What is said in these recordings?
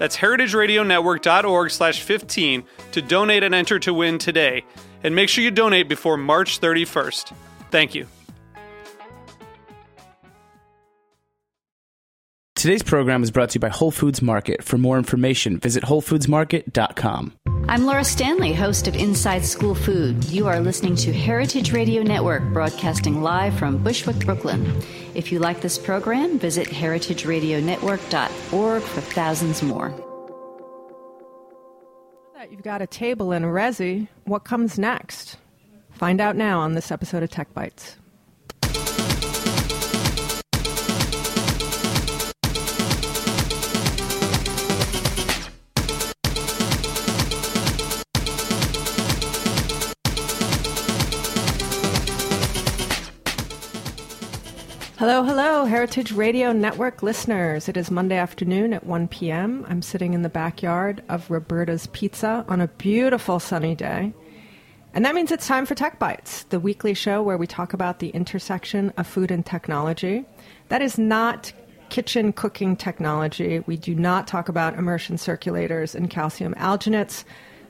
That's heritageradionetwork.org slash 15 to donate and enter to win today. And make sure you donate before March 31st. Thank you. Today's program is brought to you by Whole Foods Market. For more information, visit WholeFoodsMarket.com. I'm Laura Stanley, host of Inside School Food. You are listening to Heritage Radio Network, broadcasting live from Bushwick, Brooklyn. If you like this program, visit heritageradionetwork.org for thousands more. You've got a table in Resy. What comes next? Find out now on this episode of Tech Bites. Hello, hello, Heritage Radio Network listeners. It is Monday afternoon at 1 p.m. I'm sitting in the backyard of Roberta's Pizza on a beautiful sunny day. And that means it's time for Tech Bites, the weekly show where we talk about the intersection of food and technology. That is not kitchen cooking technology. We do not talk about immersion circulators and calcium alginates.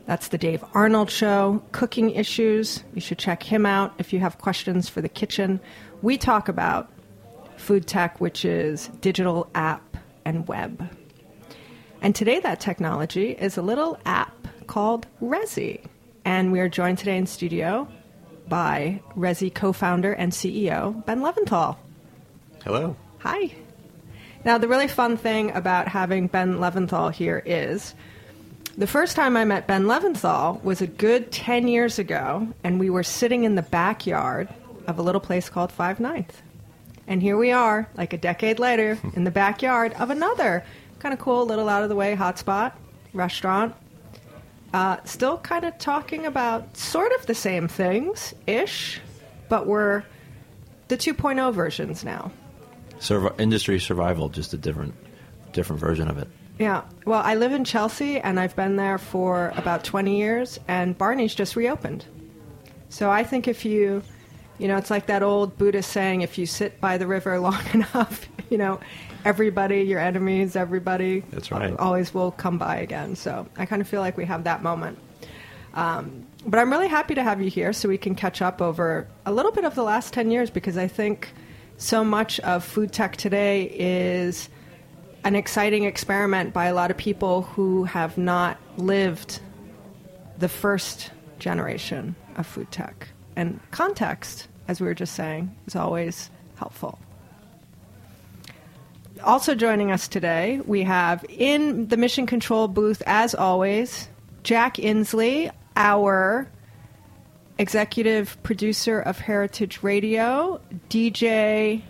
That's the Dave Arnold Show. Cooking issues, you should check him out if you have questions for the kitchen. We talk about food tech, which is digital app and web. And today, that technology is a little app called Resy. And we are joined today in studio by Resy co founder and CEO, Ben Leventhal. Hello. Hi. Now, the really fun thing about having Ben Leventhal here is the first time I met Ben Leventhal was a good 10 years ago, and we were sitting in the backyard of a little place called Five Ninth. And here we are, like a decade later, in the backyard of another kind of cool little out of the way hotspot restaurant. Uh, still kind of talking about sort of the same things ish, but we're the 2.0 versions now. Survi- industry survival, just a different, different version of it. Yeah. Well, I live in Chelsea and I've been there for about 20 years, and Barney's just reopened. So I think if you you know, it's like that old Buddhist saying if you sit by the river long enough, you know, everybody, your enemies, everybody That's right. always will come by again. So I kind of feel like we have that moment. Um, but I'm really happy to have you here so we can catch up over a little bit of the last 10 years because I think so much of food tech today is an exciting experiment by a lot of people who have not lived the first generation of food tech. And context as we were just saying, is always helpful. Also joining us today, we have in the Mission Control booth, as always, Jack Inslee, our executive producer of Heritage Radio, DJ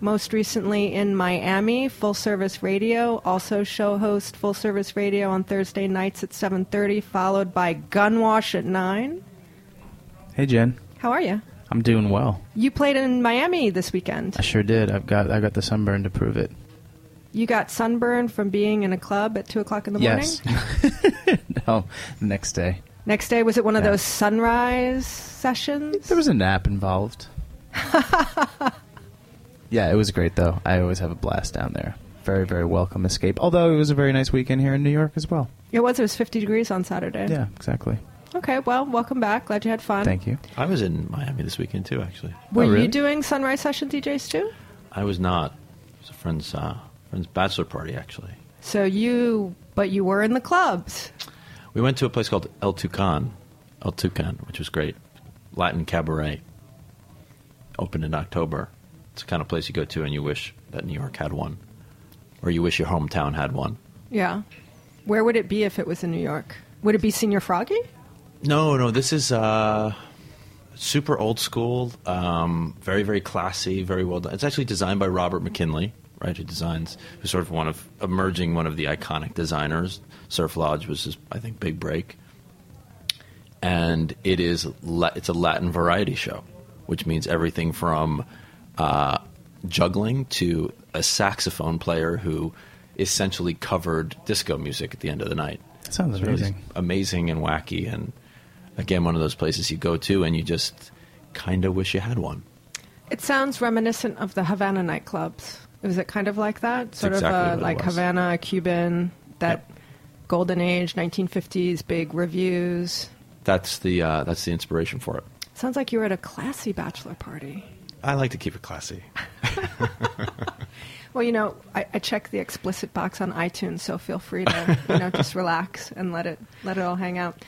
most recently in Miami, Full Service Radio, also show host Full Service Radio on Thursday nights at 7:30 followed by Gunwash at 9. Hey Jen. How are you? I'm doing well. You played in Miami this weekend. I sure did. I've got I got the sunburn to prove it. You got sunburn from being in a club at two o'clock in the morning. Yes. no, next day. Next day, was it one of Yeah. those sunrise sessions? There was a nap involved. yeah, it was great though. I always have a blast down there. Very very welcome escape. Although it was a very nice weekend here in New York as well. It was. It was fifty degrees on Saturday. Yeah, exactly. Okay. Well, welcome back. Glad you had fun. Thank you. I was in Miami this weekend too. Actually, Were Oh, really? you doing sunrise session DJs too? I was not. It was a friend's uh, friend's bachelor party. Actually, So you, but you were in the clubs. we went to a place called El Tucan, El Tucan, which was great, Latin cabaret. opened in October. It's the kind of place you go to and you wish that New York had one, or you wish your hometown had one. Yeah. Where would it be if it was in New York? Would it be Senior Froggy? No, no, this is uh, super old school, um, very, very classy, very well done. It's actually designed by Robert McKinley, right? Who designs, who's sort of one of emerging one of the iconic designers. Surf Lodge was his, I think, big break, and it is la- it's a Latin variety show, which means everything from uh, juggling to a saxophone player who essentially covered disco music at the end of the night. Sounds It's really amazing. amazing and wacky, and again, one of those places you go to and you just kind of wish you had one. It sounds reminiscent of the Havana nightclubs. Was it kind of like that? Sort exactly of uh, like. Havana, Cuban, that Yep. golden age, 1950s, big reviews. That's the uh, that's the inspiration for it. Sounds like you were at a classy bachelor party. I like to keep it classy. Well, you know, I, I check the explicit box on iTunes, so feel free to you know just relax and let it let it all hang out.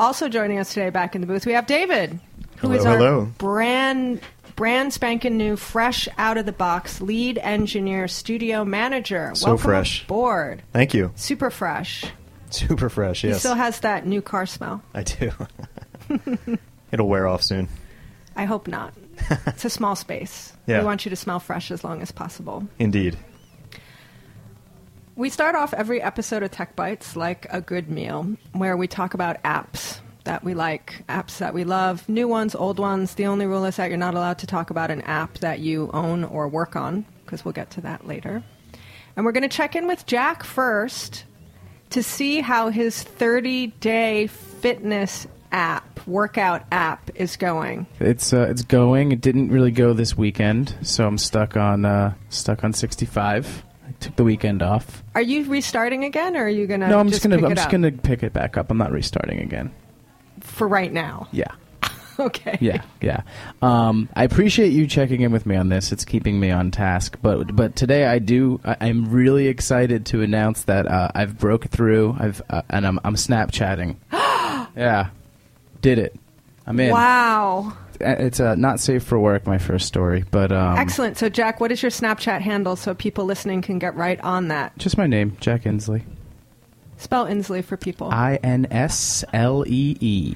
Also joining us today back in the booth, we have David, who is Hello, our hello. brand brand spanking new, fresh out of the box lead engineer, studio manager. So Welcome fresh. board. Thank you. Super fresh. Super fresh. He Yes, still has that new car smell. I do. It'll wear off soon. I hope not. it's a small space. Yeah. We want you to smell fresh as long as possible. Indeed. We start off every episode of Tech Bites like a good meal, where we talk about apps that we like, apps that we love, new ones, old ones. The only rule is that you're not allowed to talk about an app that you own or work on, because we'll get to that later. And we're going to check in with Jack first to see how his 30 day fitness app, workout app, is going. It's uh, it's going. It didn't really go this weekend, so I'm stuck on uh, stuck on 65. Took the weekend off. Are you restarting again, or are you going to? no, I'm just gonna I'm just up gonna pick it back up. I'm not restarting again. for right now. Yeah, Okay. yeah, yeah. Um, I appreciate you checking in with me on this. It's keeping me on task. But but today I do. I, I'm really excited to announce that uh, I've broke through. I've uh, and I'm I'm Snapchatting. yeah, did it. I'm in. Wow. Uh, It's uh, not safe for work. My first story, but um, Excellent. So, Jack, what is your Snapchat handle so people listening can get right on that? Just my name, Jack Inslee. Spell Inslee for people. I N S L E E.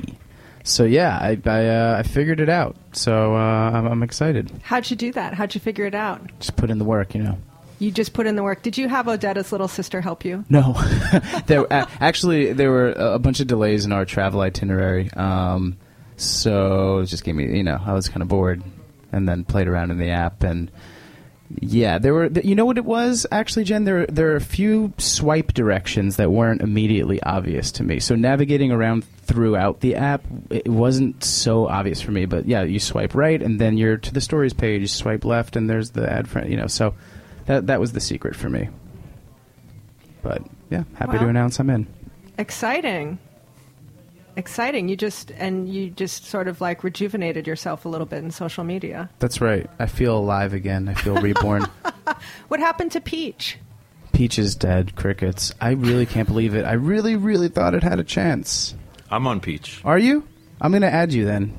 So yeah, I I, uh, I figured it out. So uh, I'm, I'm excited. How'd you do that? How'd you figure it out? Just put in the work, you know. You just put in the work. Did you have Odetta's little sister help you? No, there actually there were a bunch of delays in our travel itinerary. Um, so it just gave me, you know, I was kind of bored, and then played around in the app, and yeah, there were. You know what it was actually, Jen? There there are a few swipe directions that weren't immediately obvious to me. So navigating around throughout the app, it wasn't so obvious for me. But yeah, you swipe right, and then you're to the stories page. You swipe left, and there's the add friend. You know, so that that was the secret for me. But yeah, happy to announce I'm in. Exciting. Exciting. You just and you just sort of like rejuvenated yourself a little bit in social media. That's right. I feel alive again. I feel reborn. What happened to Peach? Peach is dead. Crickets. I really can't believe it. I really, really thought it had a chance. I'm on Peach, Are you? I'm going to add you then.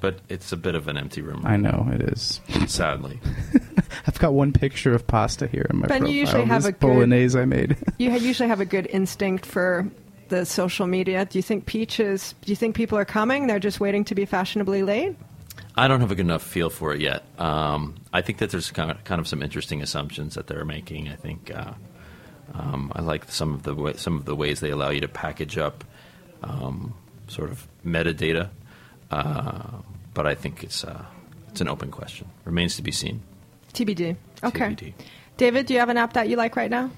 but it's a bit of an empty room, I know it is. sadly. I've got one picture of pasta here in my Ben, you profile. usually have This a good- bolognese I made. You usually have a good instinct for the social media. Do you think Peach is? Do you think people are coming? They're just waiting to be fashionably late. I don't have a good enough feel for it yet. Um, I think that there's kind of, kind of some interesting assumptions that they're making. I think uh, um, I like some of the way, some of the ways they allow you to package up um, sort of metadata, uh, but I think it's uh, it's an open question. Remains to be seen. TBD. Okay. TBD. David, do you have an app that you like right now?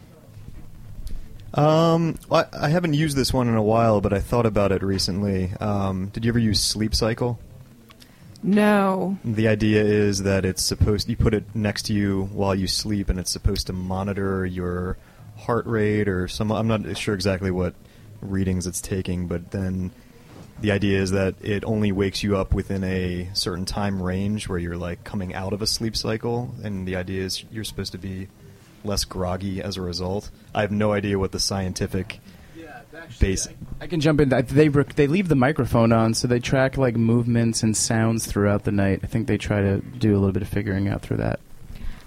Um, I, I haven't used this one in a while, but I thought about it recently. Um, did you ever use Sleep Cycle? No. The idea is that it's supposed you put it next to you while you sleep, and it's supposed to monitor your heart rate or some. I'm not sure exactly what readings it's taking, but then the idea is that it only wakes you up within a certain time range where you're like coming out of a sleep cycle, and the idea is you're supposed to be less groggy as a result. I have no idea what the scientific basic. I can jump in. They they leave the microphone on, so they track like movements and sounds throughout the night. I think they try to do a little bit of figuring out through that.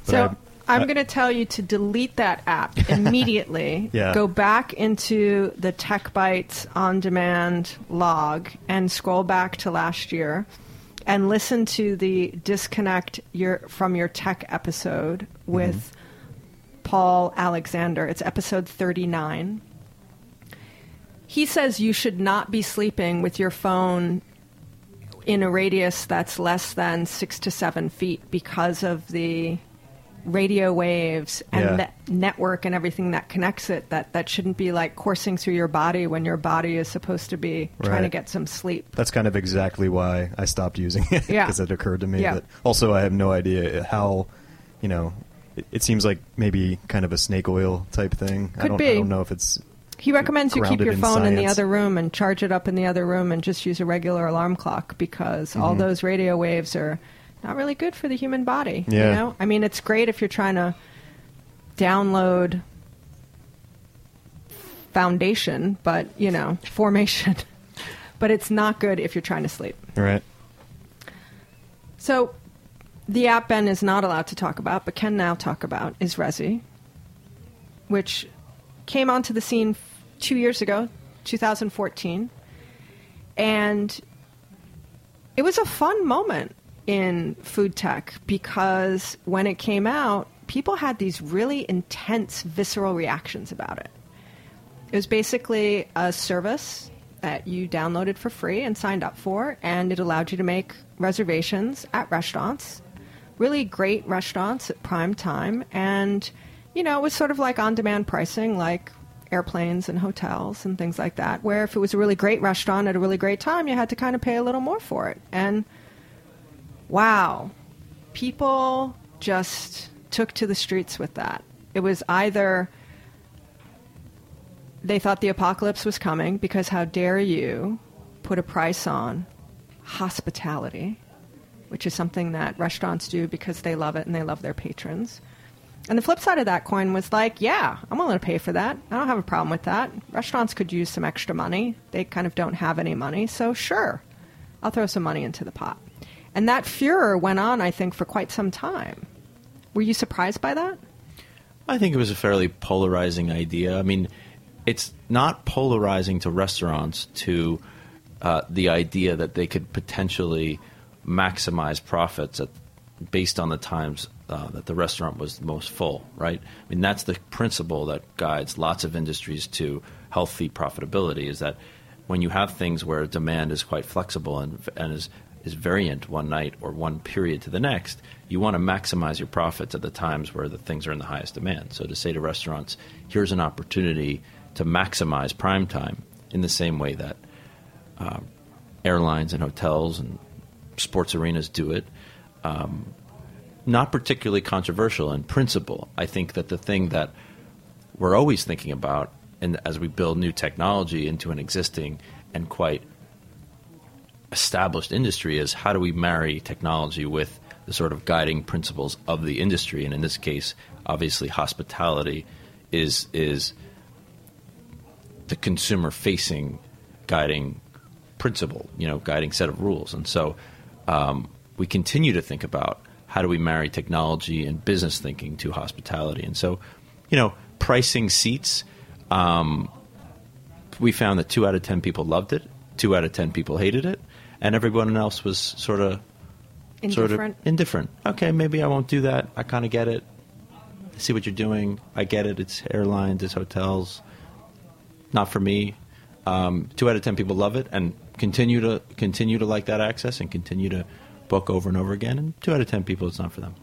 But so I- I'm going to tell you to delete that app immediately. Yeah. Go back into the Tech Bites on demand log and scroll back to last year and listen to the disconnect your from your tech episode with mm-hmm. Paul Alexander. It's episode 39. He says you should not be sleeping with your phone in a radius that's less than six to seven feet because of the radio waves and Yeah. the network and everything that connects it that that shouldn't be like coursing through your body when your body is supposed to be trying to get some sleep That's kind of exactly why I stopped using it Yeah. because it occurred to me Yeah. that also I have no idea how, you know, it, it seems like maybe kind of a snake oil type thing. I don't be. I don't know if it's he recommends you keep your phone in the other room and charge it up in the other room and just use a regular alarm clock because all Mhm. those radio waves are not really good for the human body you Yeah. know i mean it's great if you're trying to download foundation but you know formation but it's not good if you're trying to sleep right. So, the app Ben is not allowed to talk about, but can now talk about, is Resy, which came onto the scene two years ago, 2014. And it was a fun moment in food tech because when it came out, people had these really intense, visceral reactions about it. It was basically a service that you downloaded for free and signed up for, and it allowed you to make reservations at restaurants, really great restaurants at prime time. And, you know, it was sort of like on demand pricing, like airplanes and hotels and things like that, where if it was a really great restaurant at a really great time, you had to kind of pay a little more for it. And wow, people just took to the streets with that. It was either they thought the apocalypse was coming because how dare you put a price on hospitality, which is something that restaurants do because they love it and they love their patrons. And the flip side of that coin was like, yeah, I'm willing to pay for that. I don't have a problem with that. Restaurants could use some extra money. They kind of don't have any money, so sure, I'll throw some money into the pot. And that furor went on, I think, for quite some time. Were you surprised by that? I think it was a fairly polarizing idea. I mean, it's not polarizing to restaurants to uh, the idea that they could potentially maximize profits at, based on the times uh, that the restaurant was most full, right? I mean, that's the principle that guides lots of industries to healthy profitability is that when you have things where demand is quite flexible and, and is, is variant one night or one period to the next, you want to maximize your profits at the times where the things are in the highest demand. So to say to restaurants, here's an opportunity to maximize prime time in the same way that uh, airlines and hotels and sports arenas do it. Um, not particularly controversial in principle. I think that the thing that we're always thinking about, and as we build new technology into an existing and quite established industry, is how do we marry technology with the sort of guiding principles of the industry? And in this case, obviously, hospitality is is the consumer facing guiding principle, you know, guiding set of rules. And so um, we continue to think about how do we marry technology and business thinking to hospitality. And so, you know, pricing seats, um, we found that two out of 10 people loved it, two out of 10 people hated it, and everyone else was sort of sort of Indifferent? Okay, maybe I won't do that. I kind of get it. I see what you're doing. I get it. It's airlines, it's hotels. Not for me. Um, two out of ten people love it and continue to continue to like that access and continue to book over and over again. And two out of ten people, it's not for them.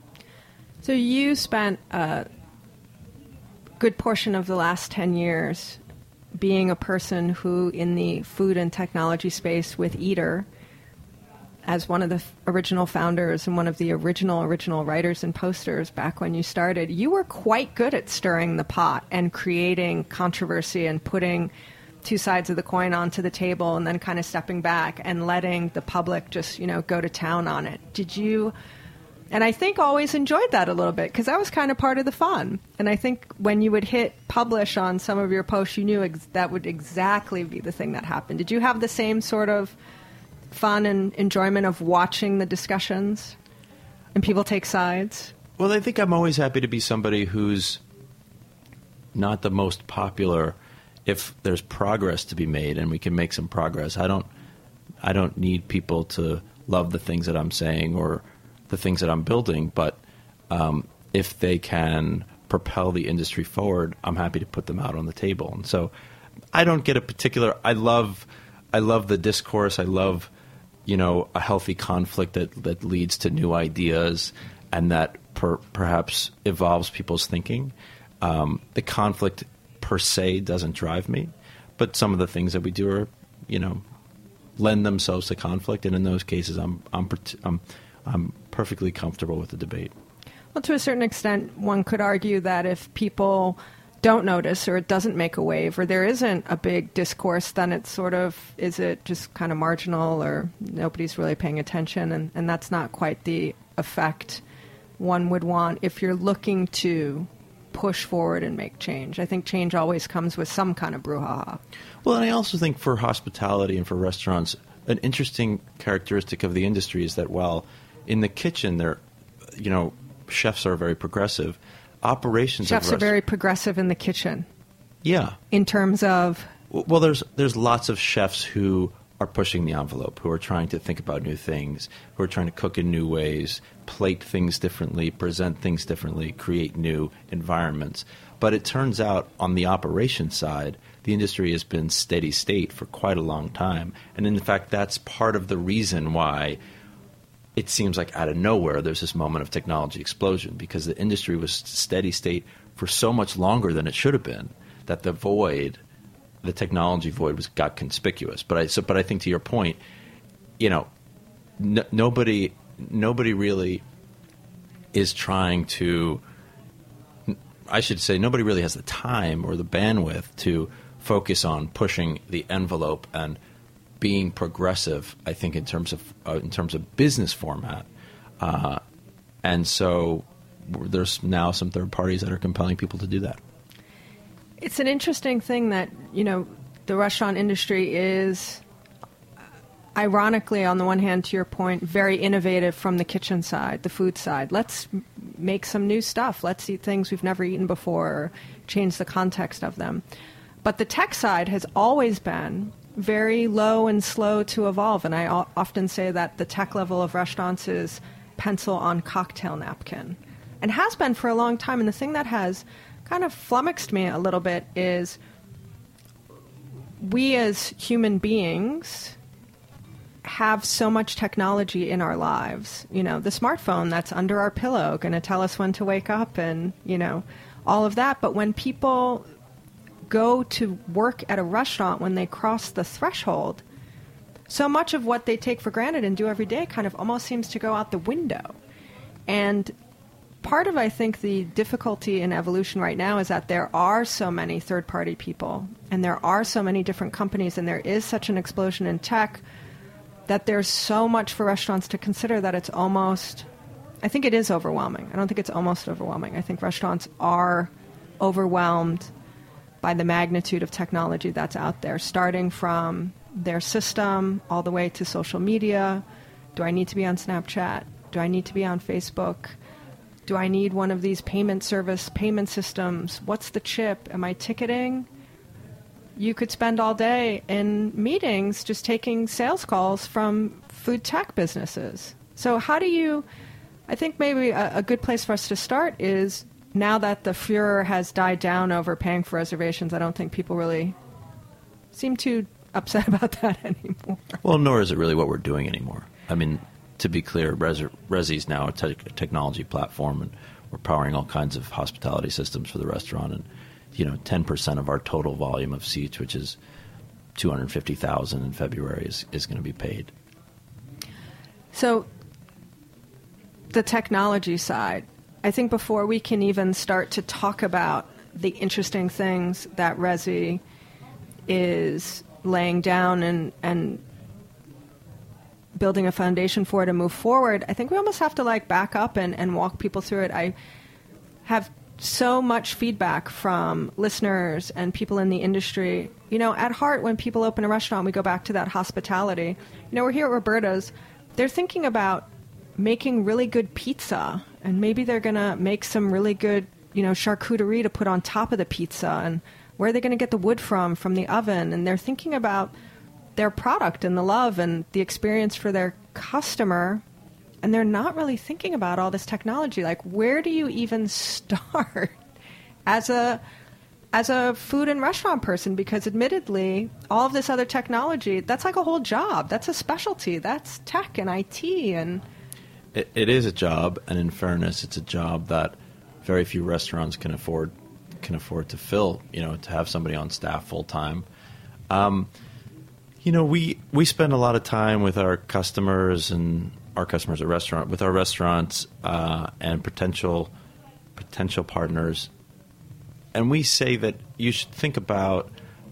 So you spent a good portion of the last 10 years being a person who, in the food and technology space with Eater, as one of the original founders and one of the original, original writers and posters back when you started, you were quite good at stirring the pot and creating controversy and putting two sides of the coin onto the table and then kind of stepping back and letting the public just, you know, go to town on it. Did you And I think always enjoyed that a little bit because that was kind of part of the fun. And I think when you would hit publish on some of your posts, you knew ex- that would exactly be the thing that happened. Did you have the same sort of fun and enjoyment of watching the discussions and people take sides? Well, I think I'm always happy to be somebody who's not the most popular if there's progress to be made and we can make some progress. I don't I don't need people to love the things that I'm saying or the things that I'm building, but um, if they can propel the industry forward, I'm happy to put them out on the table. And so I don't get a particular. I love, I love the discourse. I love, you know, a healthy conflict that that leads to new ideas and that per, perhaps evolves people's thinking. Um, the conflict per se doesn't drive me, but some of the things that we do are, you know, lend themselves to conflict, and in those cases, I'm I'm I'm, I'm perfectly comfortable with the debate. Well, to a certain extent, one could argue that if people don't notice or it doesn't make a wave or there isn't a big discourse, then it's sort of, is it just kind of marginal or nobody's really paying attention? And, and that's not quite the effect one would want if you're looking to push forward and make change. I think change always comes with some kind of brouhaha. Well, and I also think for hospitality and for restaurants, an interesting characteristic of the industry is that while in the kitchen, they're, you know, chefs are very progressive. Operations chefs rest- are very progressive in the kitchen. Yeah. In terms of well, there's there's lots of chefs who are pushing the envelope, who are trying to think about new things, who are trying to cook in new ways, plate things differently, present things differently, create new environments. But it turns out on the operation side, the industry has been steady state for quite a long time. And in fact, that's part of the reason why it seems like out of nowhere there's this moment of technology explosion because the industry was steady state for so much longer than it should have been that the void the technology void was got conspicuous but i so, but i think to your point you know n- nobody nobody really is trying to i should say nobody really has the time or the bandwidth to focus on pushing the envelope and being progressive. I think in terms of uh, in terms of business format, uh, and so there's now some third parties that are compelling people to do that. It's an interesting thing that you know the restaurant industry is. Ironically, on the one hand, to your point, very innovative from the kitchen side, the food side. Let's make some new stuff. Let's eat things we've never eaten before, change the context of them. But the tech side has always been very low and slow to evolve. And I often say that the tech level of restaurants is pencil on cocktail napkin and has been for a long time. And the thing that has kind of flummoxed me a little bit is we as human beings have so much technology in our lives. You know, the smartphone that's under our pillow going to tell us when to wake up and, you know, all of that. But when people go to work at a restaurant when they cross the threshold, so much of what they take for granted and do every day kind of almost seems to go out the window. And part of, I think, the difficulty in evolution right now is that there are so many third party people and there are so many different companies and there is such an explosion in tech that there's so much for restaurants to consider that it's almost, I think it is overwhelming. I don't think it's almost overwhelming. I think restaurants are overwhelmed by the magnitude of technology that's out there, starting from their system all the way to social media. Do I need to be on Snapchat? Do I need to be on Facebook? Do I need one of these payment service payment systems? What's the chip? Am I ticketing? You could spend all day in meetings just taking sales calls from food tech businesses. So, how do you? I think maybe a, a good place for us to start is now that the furor has died down over paying for reservations, I don't think people really seem too upset about that anymore. Well, nor is it really what we're doing anymore. I mean, to be clear, Resy is now a te- technology platform, and we're powering all kinds of hospitality systems for the restaurant. And you know, ten percent of our total volume of seats, which is two hundred fifty thousand in February, is is going to be paid. So, the technology side I think before we can even start to talk about the interesting things that Resy is laying down and, and building a foundation for to move forward, I think we almost have to like back up and, and walk people through it. I have so much feedback from listeners and people in the industry. You know, at heart, when people open a restaurant, we go back to that hospitality. You know, we're here at Roberta's. They're thinking about making really good pizza, and maybe they're going to make some really good, you know, charcuterie to put on top of the pizza. And where are they going to get the wood from? From the oven. And they're thinking about their product and the love and the experience for their customer and they're not really thinking about all this technology. Like where do you even start as a as a food and restaurant person? Because admittedly all of this other technology that's like a whole job. That's a specialty. That's tech and IT and it, it is a job and in fairness it's a job that very few restaurants can afford can afford to fill you know to have somebody on staff full time um, you know, we we spend a lot of time with our customers and our customers at restaurant with our restaurants uh, and potential potential partners, and we say that you should think about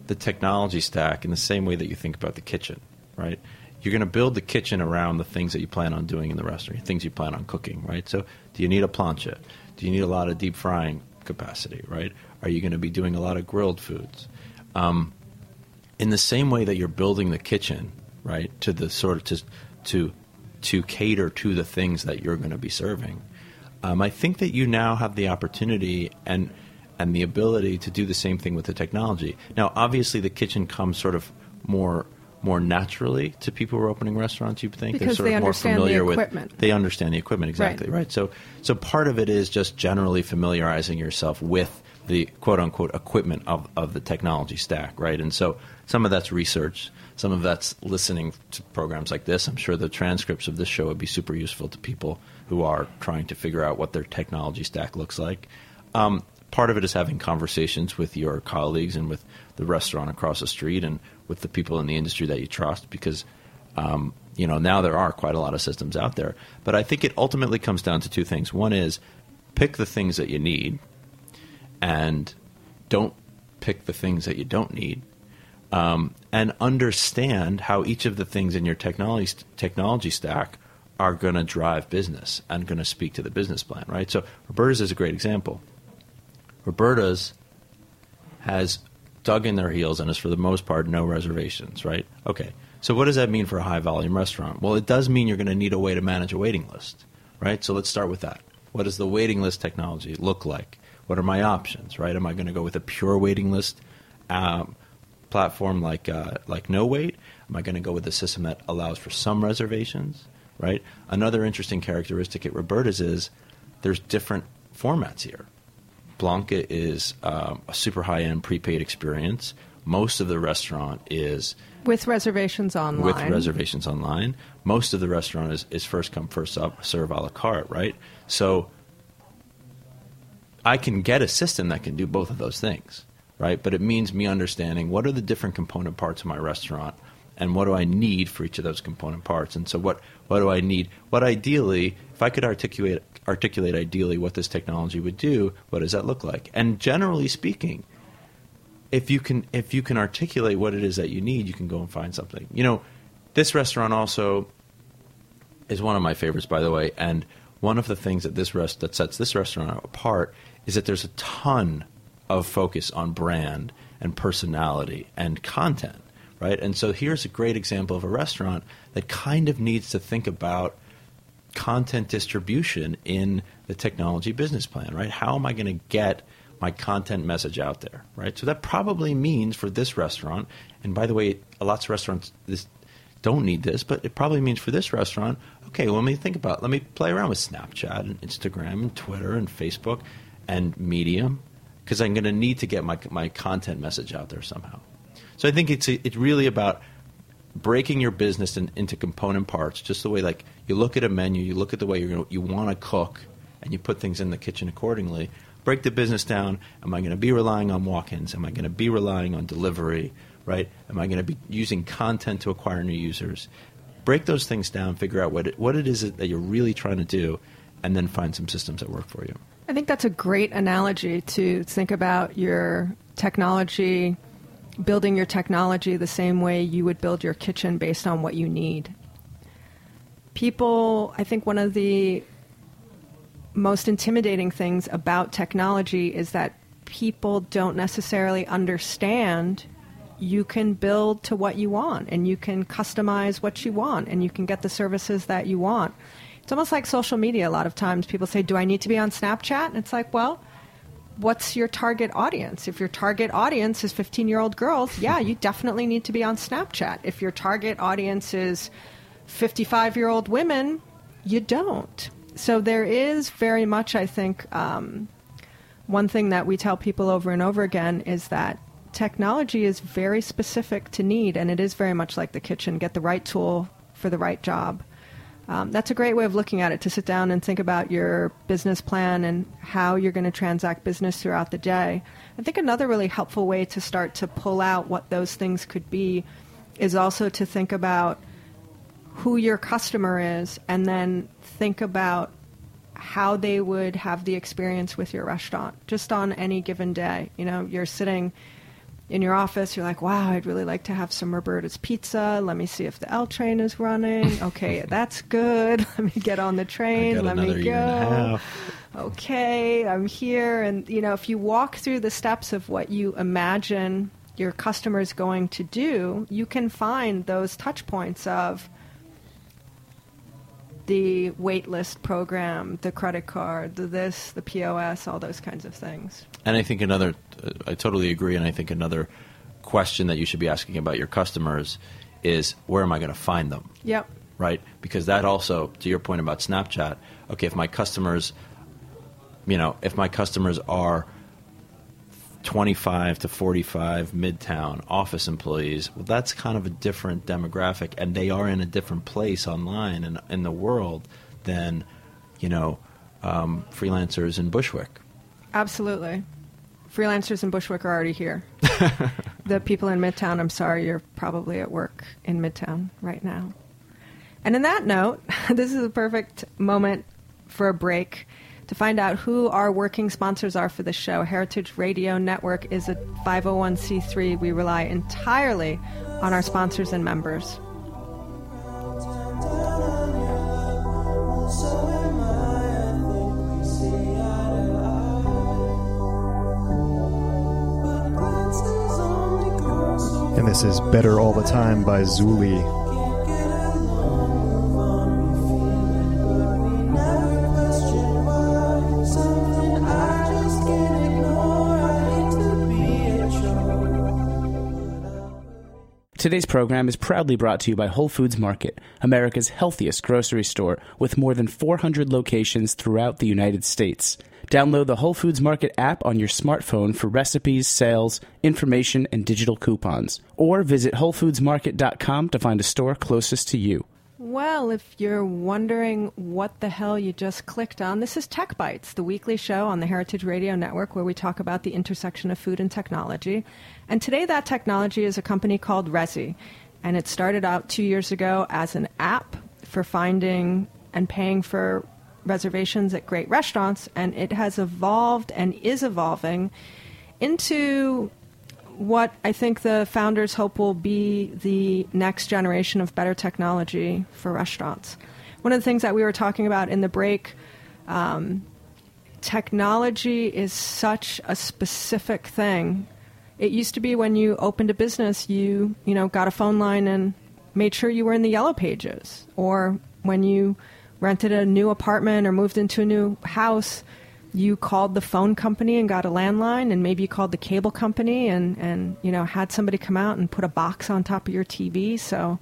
the technology stack in the same way that you think about the kitchen, right? You're going to build the kitchen around the things that you plan on doing in the restaurant, things you plan on cooking, right? So, do you need a plancha? Do you need a lot of deep frying capacity, right? Are you going to be doing a lot of grilled foods? Um, in the same way that you're building the kitchen, right, to the sort of to to to cater to the things that you're going to be serving. Um, I think that you now have the opportunity and and the ability to do the same thing with the technology. Now, obviously, the kitchen comes sort of more more naturally to people who are opening restaurants. You think because they're sort they of more understand familiar the with equipment. they understand the equipment exactly Right. right. So so part of it is just generally familiarizing yourself with the quote unquote equipment of, of the technology stack, right? And so some of that's research, some of that's listening to programs like this. I'm sure the transcripts of this show would be super useful to people who are trying to figure out what their technology stack looks like. Um, part of it is having conversations with your colleagues and with the restaurant across the street and with the people in the industry that you trust because um, you know now there are quite a lot of systems out there but i think it ultimately comes down to two things one is pick the things that you need and don't pick the things that you don't need um, and understand how each of the things in your technology technology stack are going to drive business and going to speak to the business plan right so roberta's is a great example roberta's has dug in their heels and is for the most part no reservations, right? Okay. So what does that mean for a high volume restaurant? Well, it does mean you're going to need a way to manage a waiting list, right? So let's start with that. What does the waiting list technology look like? What are my options, right? Am I going to go with a pure waiting list um, platform like uh, like No Wait? Am I going to go with a system that allows for some reservations, right? Another interesting characteristic at Roberta's is there's different formats here. Blanca is um, a super high end prepaid experience. Most of the restaurant is with reservations online. with reservations online. Most of the restaurant is, is first come, first up, serve a la carte, right? So I can get a system that can do both of those things, right? But it means me understanding what are the different component parts of my restaurant and what do I need for each of those component parts. And so what, what do I need? What ideally, if I could articulate articulate ideally what this technology would do, what does that look like? And generally speaking, if you can if you can articulate what it is that you need, you can go and find something. You know, this restaurant also is one of my favorites, by the way. And one of the things that this rest that sets this restaurant apart is that there's a ton of focus on brand and personality and content, right? And so here's a great example of a restaurant that kind of needs to think about content distribution in the technology business plan, right? How am I going to get my content message out there, right? So that probably means for this restaurant, and by the way, lots of restaurants this don't need this, but it probably means for this restaurant, okay, well, let me think about, let me play around with Snapchat and Instagram and Twitter and Facebook and Medium, because I'm going to need to get my my content message out there somehow. So I think it's it's really about breaking your business in, into component parts, just the way like you look at a menu, you look at the way you're gonna, you want to cook, and you put things in the kitchen accordingly. Break the business down. Am I going to be relying on walk-ins? Am I going to be relying on delivery? Right? Am I going to be using content to acquire new users? Break those things down. Figure out what it, what it is that you're really trying to do, and then find some systems that work for you. I think that's a great analogy to think about your technology, building your technology the same way you would build your kitchen based on what you need. people, I think one of the most intimidating things about technology is that people don't necessarily understand you can build to what you want and you can customize what you want and you can get the services that you want. It's almost like social media. A lot of times people say, Do I need to be on Snapchat? And it's like, Well, what's your target audience? If your target audience is 15 year old girls, yeah, you definitely need to be on Snapchat. If your target audience is 55 year old women, you don't. So there is very much, I think, um, one thing that we tell people over and over again is that technology is very specific to need, and it is very much like the kitchen get the right tool for the right job. Um, that's a great way of looking at it to sit down and think about your business plan and how you're going to transact business throughout the day. I think another really helpful way to start to pull out what those things could be is also to think about who your customer is and then think about how they would have the experience with your restaurant just on any given day. You know, you're sitting in your office, you're like, wow, I'd really like to have some Roberta's pizza. Let me see if the L train is running. Okay, that's good. Let me get on the train. Let me go. Okay, I'm here. And, you know, if you walk through the steps of what you imagine your customer is going to do, you can find those touch points of, the waitlist program, the credit card, the this, the POS, all those kinds of things. And I think another, uh, I totally agree, and I think another question that you should be asking about your customers is where am I going to find them? Yep. Right? Because that also, to your point about Snapchat, okay, if my customers, you know, if my customers are 25 to 45 midtown office employees. Well that's kind of a different demographic and they are in a different place online and in the world than you know um, freelancers in bushwick. Absolutely. Freelancers in bushwick are already here. The people in midtown i'm sorry you're probably at work in midtown right now. And in that note this is a perfect moment for a break to find out who our working sponsors are for the show, Heritage Radio Network is a 501c3. We rely entirely on our sponsors and members. And this is Better All the Time by Zuli. Today's program is proudly brought to you by Whole Foods Market, America's healthiest grocery store with more than 400 locations throughout the United States. Download the Whole Foods Market app on your smartphone for recipes, sales, information, and digital coupons. Or visit WholeFoodsMarket.com to find a store closest to you. Well, if you're wondering what the hell you just clicked on, this is Tech Bites, the weekly show on the Heritage Radio Network where we talk about the intersection of food and technology. And today, that technology is a company called Resy. And it started out two years ago as an app for finding and paying for reservations at great restaurants. And it has evolved and is evolving into what I think the founders hope will be the next generation of better technology for restaurants. One of the things that we were talking about in the break, um, technology is such a specific thing. It used to be when you opened a business, you you know got a phone line and made sure you were in the yellow pages, or when you rented a new apartment or moved into a new house, you called the phone company and got a landline and maybe you called the cable company and, and you know had somebody come out and put a box on top of your TV so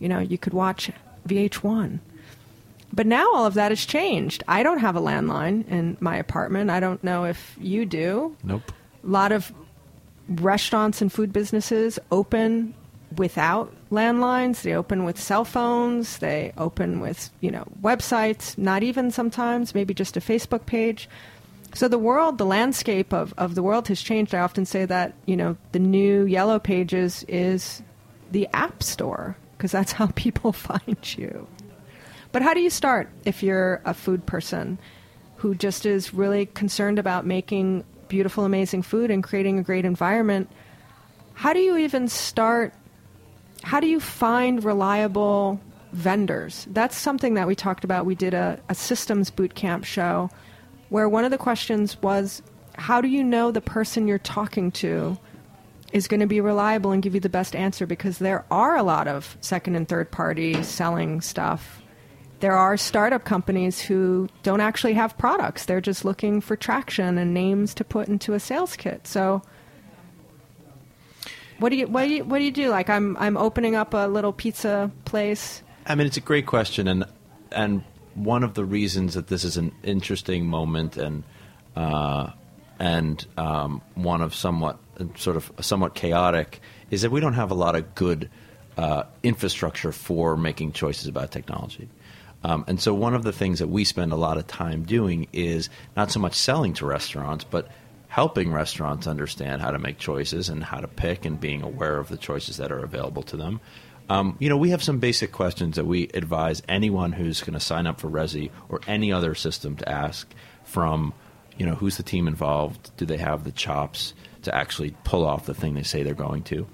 you know you could watch VH1. But now all of that has changed. I don't have a landline in my apartment. I don't know if you do. Nope. A lot of restaurants and food businesses open without landlines. They open with cell phones. They open with, you know, websites, not even sometimes, maybe just a Facebook page. So the world, the landscape of, of the world has changed. I often say that, you know, the new Yellow Pages is the App Store because that's how people find you. But how do you start if you're a food person who just is really concerned about making beautiful, amazing food and creating a great environment? How do you even start? How do you find reliable vendors. That's something that we talked about. We did a, a systems boot camp show where one of the questions was how do you know the person you're talking to is going to be reliable and give you the best answer? Because there are a lot of second and third party selling stuff. There are startup companies who don't actually have products. They're just looking for traction and names to put into a sales kit. So what do you what do you what do you do? Like I'm I'm opening up a little pizza place. I mean, it's a great question, and and one of the reasons that this is an interesting moment and uh, and um, one of somewhat sort of somewhat chaotic is that we don't have a lot of good uh, infrastructure for making choices about technology. Um, and so, one of the things that we spend a lot of time doing is not so much selling to restaurants, but helping restaurants understand how to make choices and how to pick and being aware of the choices that are available to them. Um, you know, we have some basic questions that we advise anyone who's going to sign up for Resy or any other system to ask from, you know, who's the team involved? Do they have the chops to actually pull off the thing they say they're going to?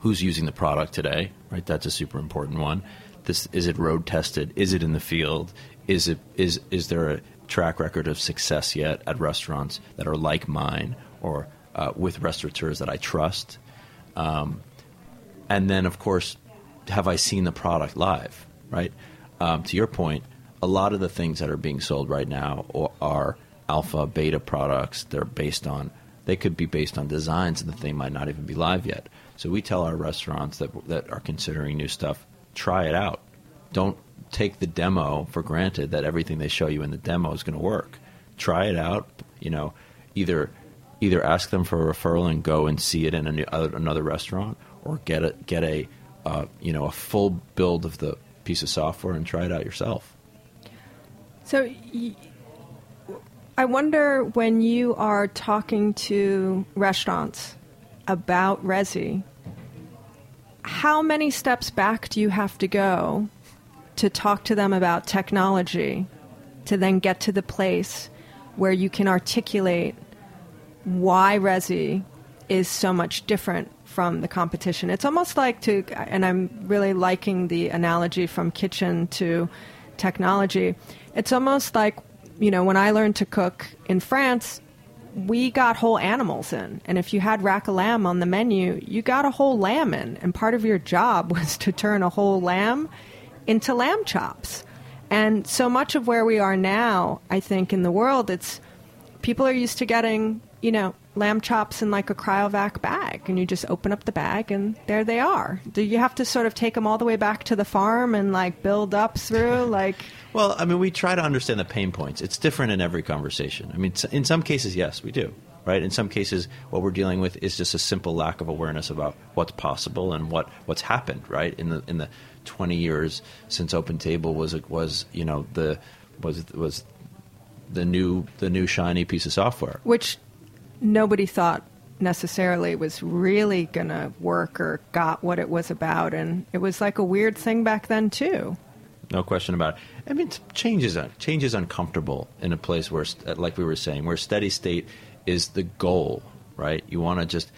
Who's using the product today? Right, that's a super important one. This is it road tested? Is it in the field? Is it is is there a track record of success yet at restaurants that are like mine or uh, with restaurateurs that I trust? Um, and then, of course, have I seen the product live? Right. Um, to your point, a lot of the things that are being sold right now are alpha, beta products. They're based on they could be based on designs and the thing might not even be live yet. So we tell our restaurants that that are considering new stuff, try it out. Don't take the demo for granted that everything they show you in the demo is going to work. Try it out. You know, either either ask them for a referral and go and see it in new, another restaurant, or get a get a uh, you know a full build of the piece of software and try it out yourself. So, y- I wonder when you are talking to restaurants about Resy, how many steps back do you have to go to talk to them about technology to then get to the place where you can articulate why Resy is so much different from the competition. It's almost like to, and I'm really liking the analogy from kitchen to technology. It's almost like, you know, when I learned to cook in France, we got whole animals in. And if you had rack of lamb on the menu, you got a whole lamb in. And part of your job was to turn a whole lamb into lamb chops. And so much of where we are now, I think, in the world, it's people are used to getting, you know, lamb chops in like a cryovac bag and you just open up the bag and there they are. Do you have to sort of take them all the way back to the farm and like build up through like well i mean we try to understand the pain points. It's different in every conversation. I mean in some cases yes we do right? In some cases what we're dealing with is just a simple lack of awareness about what's possible and what what's happened right? In the in the 20 years since OpenTable was was you know the was was the new the new shiny piece of software. Which nobody thought necessarily was really going to work or got what it was about. And it was like a weird thing back then, too. No question about it. I mean, change is, change is uncomfortable in a place where, uh, like we were saying, where steady state is the goal, right? You want to just,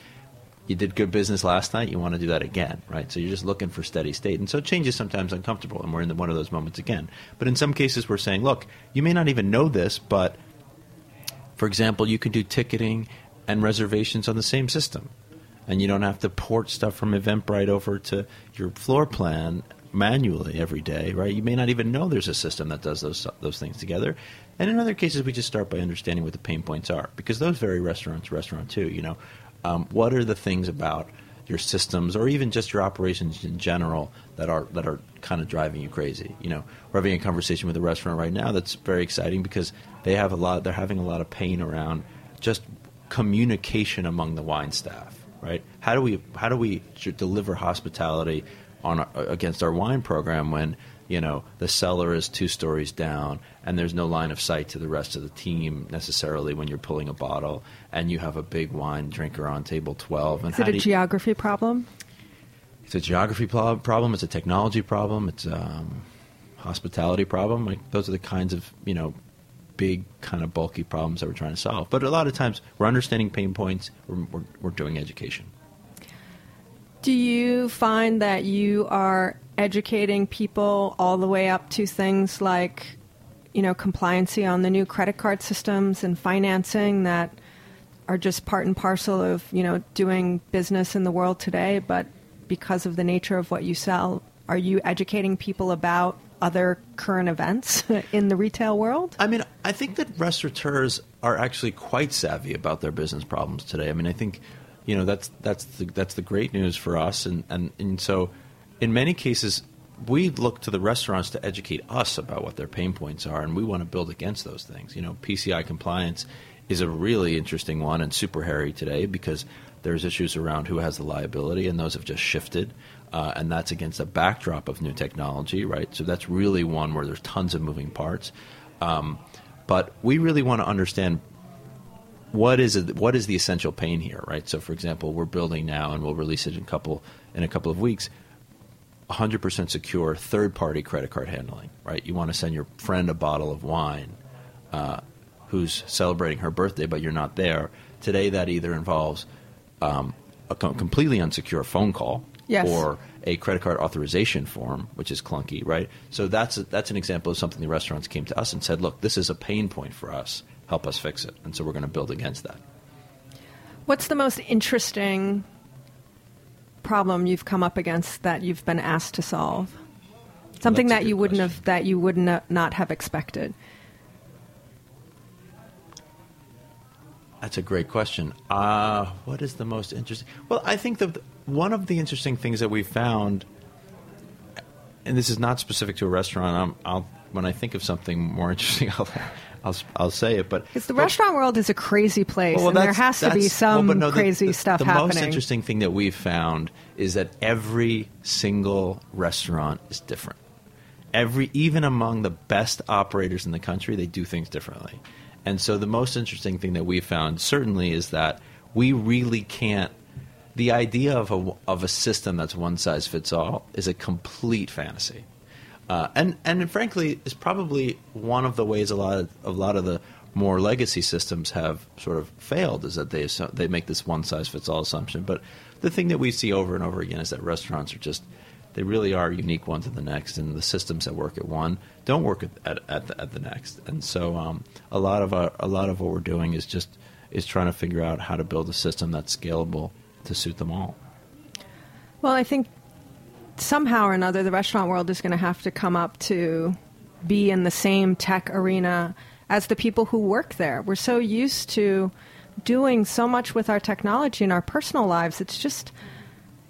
you did good business last night, you want to do that again, right? So you're just looking for steady state. And so change is sometimes uncomfortable, and we're in one of those moments again. But in some cases, we're saying, look, you may not even know this, but for example, you can do ticketing and reservations on the same system. And you don't have to port stuff from Eventbrite over to your floor plan manually every day, right? You may not even know there's a system that does those those things together. And in other cases, we just start by understanding what the pain points are, because those vary restaurant to restaurant too. You know, um, what are the things about your systems or even just your operations in general that are that are kind of driving you crazy. You know, we're having a conversation with a restaurant right now that's very exciting because they have a lot they're having a lot of pain around just communication among the wine staff, right? How do we how do we deliver hospitality on against our wine program when you know the cellar is two stories down and there's no line of sight to the rest of the team necessarily when you're pulling a bottle and you have a big wine drinker on table 12 and is it a geography problem? It's a geography problem it's a technology problem it's a um, hospitality problem like those are the kinds of you know big kind of bulky problems that we're trying to solve. But a lot of times we're understanding pain points we're, we're, we're doing education Do you find that you are educating people all the way up to things like, you know, compliancy on the new credit card systems and financing that are just part and parcel of, you know, doing business in the world today, but because of the nature of what you sell, are you educating people about other current events in the retail world? I mean, I think that restaurateurs are actually quite savvy about their business problems today. I mean, I think, you know, that's that's the, that's the great news for us, and, and and so, in many cases, we look to the restaurants to educate us about what their pain points are, and we want to build against those things. You know, PCI compliance is a really interesting one and super hairy today because there's issues around who has the liability, and those have just shifted. Uh, and that's against a backdrop of new technology, right? So that's really one where there's tons of moving parts. Um, but we really want to understand what is it, what is the essential pain here, right? So, for example, we're building now, and we'll release it in a couple in a couple of weeks. 100% secure third-party credit card handling, right? You want to send your friend a bottle of wine, uh, who's celebrating her birthday, but you're not there. Today, that either involves um, a com- completely unsecure phone call Yes. or a credit card authorization form, which is clunky, right? So that's a, that's an example of something the restaurants came to us and said, "Look, this is a pain point for us. Help us fix it." And so we're going to build against that. What's the most interesting problem you've come up against that you've been asked to solve? Something that you wouldn't question. have that you would not have expected. That's a great question. Uh, what is the most interesting? Well, I think that one of the interesting things that we found, and this is not specific to a restaurant. I'm, I'll when I think of something more interesting, I'll I'll, I'll say it. But Because the but- restaurant world is a crazy place, Well, and there has to be some well, no, crazy the, stuff the happening. most interesting thing that we've found is that every single restaurant is different. Every even among the best operators in the country, they do things differently. And so the most interesting thing that we found certainly is that we really can't the idea of a of a system that's one size fits all is a complete fantasy. Uh, and and frankly, is probably one of the ways a lot of a lot of the more legacy systems have sort of failed is that they they make this one size fits all assumption. But the thing that we see over and over again is that restaurants are just they really are unique one to the next, and the systems that work at one don't work at at, at, the, at the next. And so um, a lot of our, a lot of what we're doing is just is trying to figure out how to build a system that's scalable to suit them all. Well, I think somehow or another, the restaurant world is going to have to come up to be in the same tech arena as the people who work there. We're so used to doing so much with our technology in our personal lives. It's just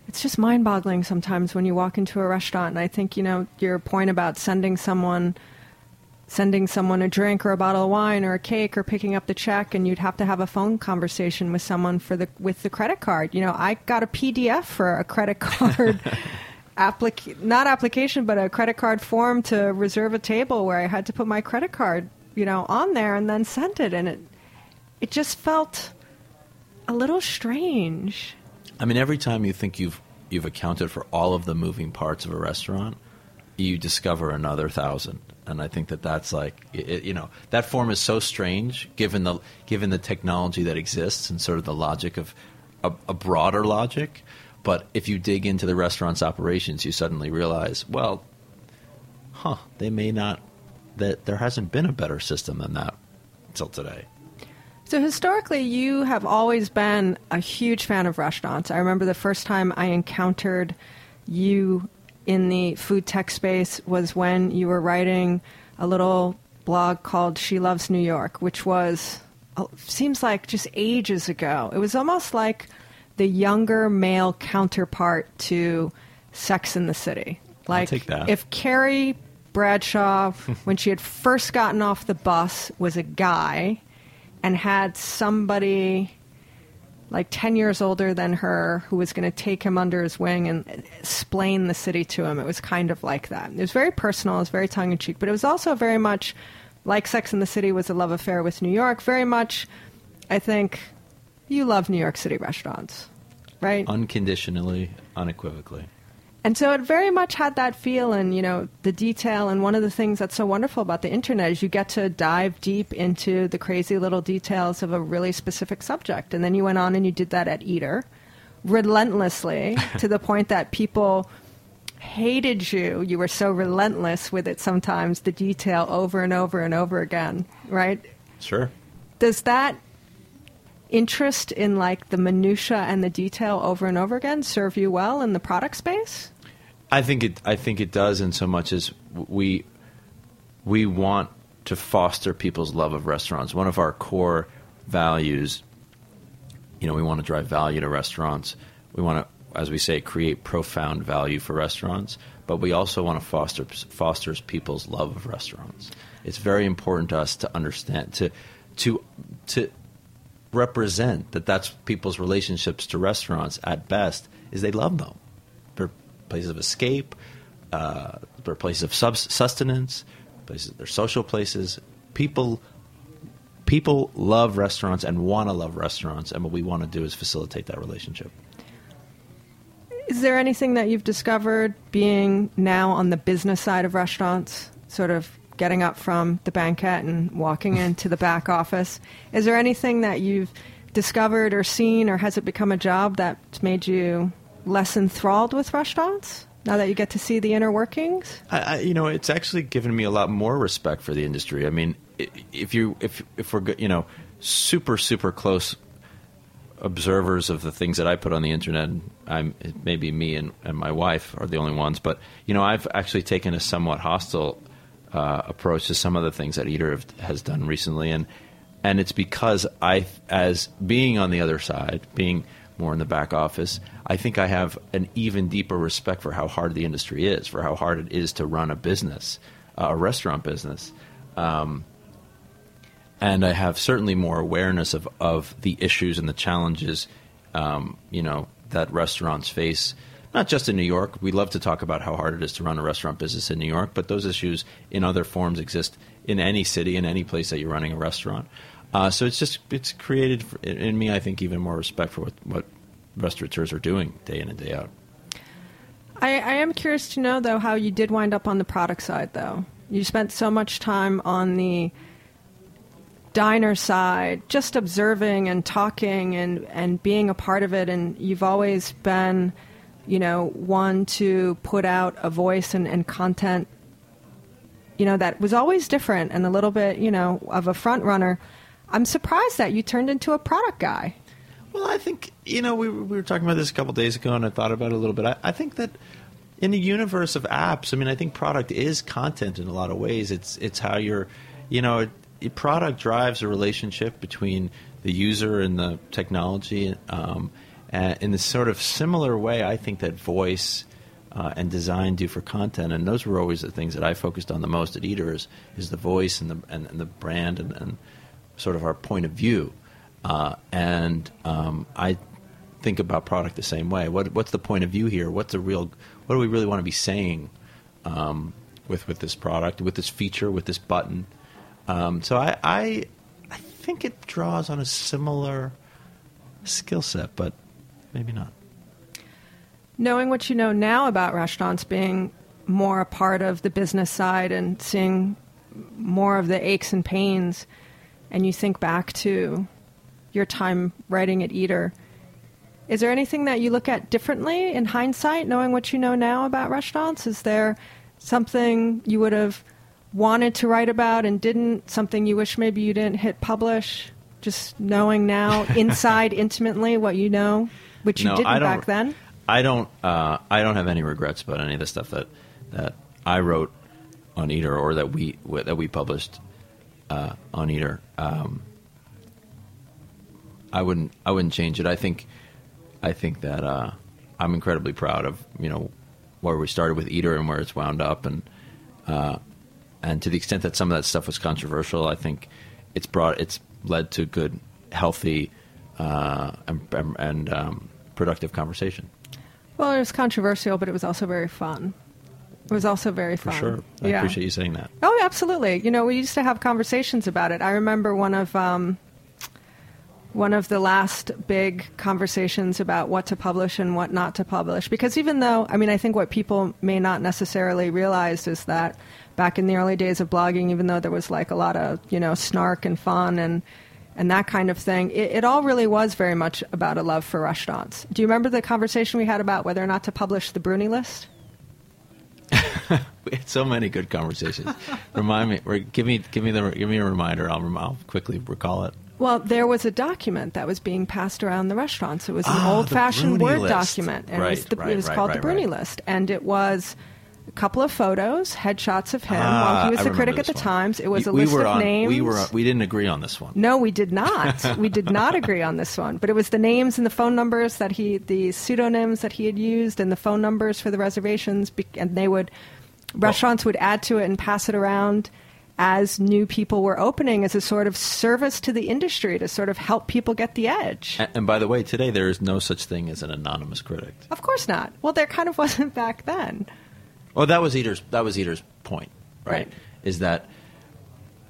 it's just mind-boggling sometimes when you walk into a restaurant and I think, you know, your point about sending someone sending someone a drink or a bottle of wine or a cake or picking up the check and you'd have to have a phone conversation with someone for the with the credit card. You know, I got a PDF for a credit card applic not application but a credit card form to reserve a table where I had to put my credit card, you know, on there and then sent it and it it just felt a little strange. I mean, every time you think you've you've accounted for all of the moving parts of a restaurant, you discover another thousand. And I think that that's like it, you know that form is so strange given the given the technology that exists and sort of the logic of a, a broader logic. But if you dig into the restaurant's operations, you suddenly realize, well, huh, they may not. That there hasn't been a better system than that until today. So historically, you have always been a huge fan of restaurants. I remember the first time I encountered you in the food tech space was when you were writing a little blog called She Loves New York, which was uh, seems like just ages ago. It was almost like the younger male counterpart to Sex in the City. Like take that. if Carrie Bradshaw, when she had first gotten off the bus, was a guy and had somebody like 10 years older than her who was going to take him under his wing and explain the city to him. It was kind of like that. It was very personal, it was very tongue in cheek, but it was also very much like Sex in the City was a love affair with New York. Very much, I think, you love New York City restaurants, right? Unconditionally, unequivocally. And so it very much had that feel and, you know, the detail. And one of the things that's so wonderful about the internet is you get to dive deep into the crazy little details of a really specific subject. And then you went on and you did that at Eater, relentlessly to the point that people hated you. You were so relentless with it sometimes, the detail over and over and over again, right? Sure. Does that interest in like the minutia and the detail over and over again serve you well in the product space? I think it. I think it does in so much as we we want to foster people's love of restaurants. One of our core values, you know, we want to drive value to restaurants. We want to, as we say, create profound value for restaurants. But we also want to foster fosters people's love of restaurants. It's very important to us to understand to to to represent that that's people's relationships to restaurants at best is they love them. They're places of escape. Uh, they're places of sustenance. Places. They're social places. People people love restaurants and want to love restaurants, and what we want to do is facilitate that relationship. Is there anything that you've discovered being now on the business side of restaurants, sort of getting up from the banquet and walking into the back office? Is there anything that you've discovered or seen, or has it become a job that's made you less enthralled with restaurants? Now that you get to see the inner workings, I, I, you know, it's actually given me a lot more respect for the industry. I mean, if you if if we're you know super super close observers of the things that I put on the internet, I'm maybe me and, and my wife are the only ones, but you know, I've actually taken a somewhat hostile uh, approach to some of the things that Eater have, has done recently, and and it's because I, as being on the other side, being more in the back office, I think I have an even deeper respect for how hard the industry is, for how hard it is to run a business, uh, a restaurant business. Um, and I have certainly more awareness of, of the issues and the challenges, um, you know, that restaurants face. Not just in New York. We love to talk about how hard it is to run a restaurant business in New York, but those issues in other forms exist in any city, in any place that you're running a restaurant. Uh, so it's just it's created in me, I think, even more respect for what, what restaurateurs are doing day in and day out. I, I am curious to know, though, how you did wind up on the product side, though. You spent so much time on the diner side, just observing and talking and, and being a part of it, and you've always been, you know, one to put out a voice and, and content, you know, that was always different and a little bit, you know, of a front runner. I'm surprised that you turned into a product guy. Well, I think you know we, we were talking about this a couple days ago, and I thought about it a little bit. I, I think that in the universe of apps, I mean, I think product is content in a lot of ways. It's it's how you're, you know, it, product drives a relationship between the user and the technology. Um, and in this sort of similar way, I think that voice. Uh, and design do for content, and those were always the things that I focused on the most at Eater is, is the voice and the and, and the brand and, and sort of our point of view. Uh, and um, I think about product the same way. What, what's the point of view here? What's the real? What do we really want to be saying um, with with this product, with this feature, with this button? Um, so I, I, I think it draws on a similar skill set, but maybe not. Knowing what you know now about restaurants, being more a part of the business side and seeing more of the aches and pains and you think back to your time writing at Eater, is there anything that you look at differently in hindsight, knowing what you know now about restaurants? Is there something you would have wanted to write about and didn't? Something you wish maybe you didn't hit publish? Just knowing now inside intimately what you know, which you no, didn't back then. I don't. Uh, I don't have any regrets about any of the stuff that that I wrote on Eater or that we that we published uh, on Eater. Um, I wouldn't I wouldn't change it. I think I think that uh, I'm incredibly proud of you know where we started with Eater and where it's wound up, and uh, and to the extent that some of that stuff was controversial, I think it's brought it's led to good, healthy, uh, and, and um, productive conversation. Well, it was controversial, but it was also very fun. It was also very fun. For sure. I yeah. appreciate you saying that. Oh, absolutely. You know, we used to have conversations about it. I remember one of um, one of the last big conversations about what to publish and what not to publish. Because even though, I mean, I think what people may not necessarily realize is that back in the early days of blogging, even though there was like a lot of you know snark and fun and and that kind of thing. It, it all really was very much about a love for restaurants. Do you remember the conversation we had about whether or not to publish the Bruni list? We had so many good conversations. Remind me, or give me, give me the, give me a reminder. I'll, I'll quickly recall it. Well, there was a document that was being passed around the restaurants. It was an Ah, old-fashioned Word list. document, and it was, the, right, it was right, called right, the Bruni right. list, and it was couple of photos, headshots of him Ah, while he was I the critic at the one. Times. It was You- a we list were of on, names. We were, we didn't agree on this one. No, we did not. we did not agree on this one. But it was the names and the phone numbers that he, the pseudonyms that he had used, and the phone numbers for the reservations, and they would, restaurants would add to it and pass it around as new people were opening as a sort of service to the industry to sort of help people get the edge. And, and by the way, today there is no such thing as an anonymous critic. Of course not. Well, there kind of wasn't back then. Well, that was Eater's. That was Eater's point, right? Right. Is that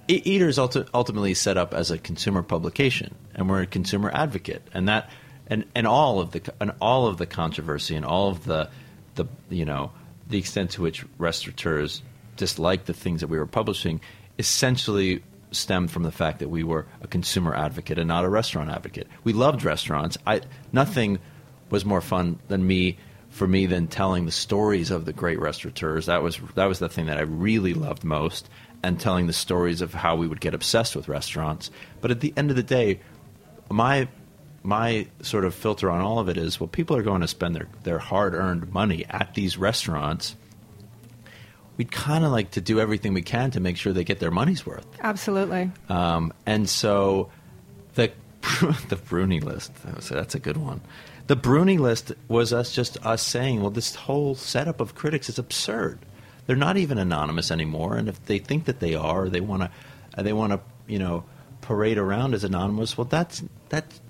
E- Eater's ulti- ultimately set up as a consumer publication, and we're a consumer advocate, and that, and, and all of the and all of the controversy and all of the, the you know, the extent to which restaurateurs disliked the things that we were publishing, essentially stemmed from the fact that we were a consumer advocate and not a restaurant advocate. We loved restaurants. I nothing was more fun than me for me than telling the stories of the great restaurateurs. That was that was the thing that I really loved most, and telling the stories of how we would get obsessed with restaurants. But at the end of the day, my my sort of filter on all of it is well, people are going to spend their, their hard earned money at these restaurants. We'd kind of like to do everything we can to make sure they get their money's worth. Absolutely. Um, and so the the Bruni list that's a good one. The Bruni list was us just us saying, well, this whole setup of critics is absurd. They're not even anonymous anymore, and if they think that they are, they want to they want to you know parade around as anonymous. Well, that's that's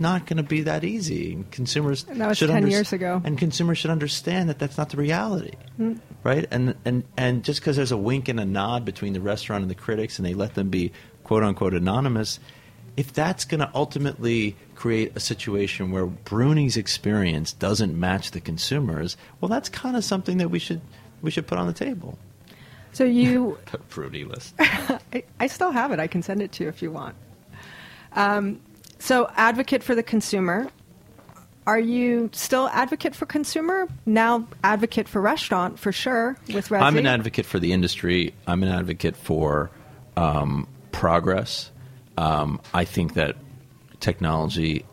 not going to be that easy. Consumers And that was should 10 unders- years ago. and consumers should understand that that's not the reality, Mm. right? And and and just because there's a wink and a nod between the restaurant and the critics, and they let them be quote unquote anonymous, if that's going to ultimately create a situation where Bruni's experience doesn't match the consumers, well, that's kind of something that we should we should put on the table. So you Bruni list. I, I still have it. I can send it to you if you want. Um, so, advocate for the consumer. Are you still advocate for consumer? Now, advocate for restaurant for sure with Resy. I'm an advocate for the industry. I'm an advocate for um, progress. Um, I think that technology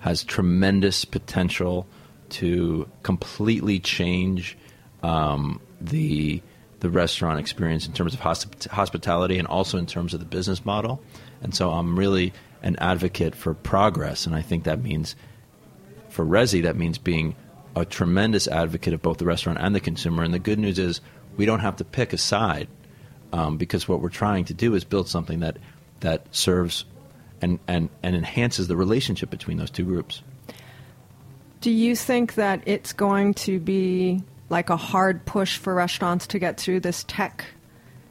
has tremendous potential to completely change um, the the restaurant experience in terms of hosp- hospitality and also in terms of the business model. And so I'm really an advocate for progress, and I think that means for Resy, that means being a tremendous advocate of both the restaurant and the consumer. And the good news is we don't have to pick a side um, because what we're trying to do is build something that that serves and, and, and enhances the relationship between those two groups. Do you think that it's going to be like a hard push for restaurants to get through this tech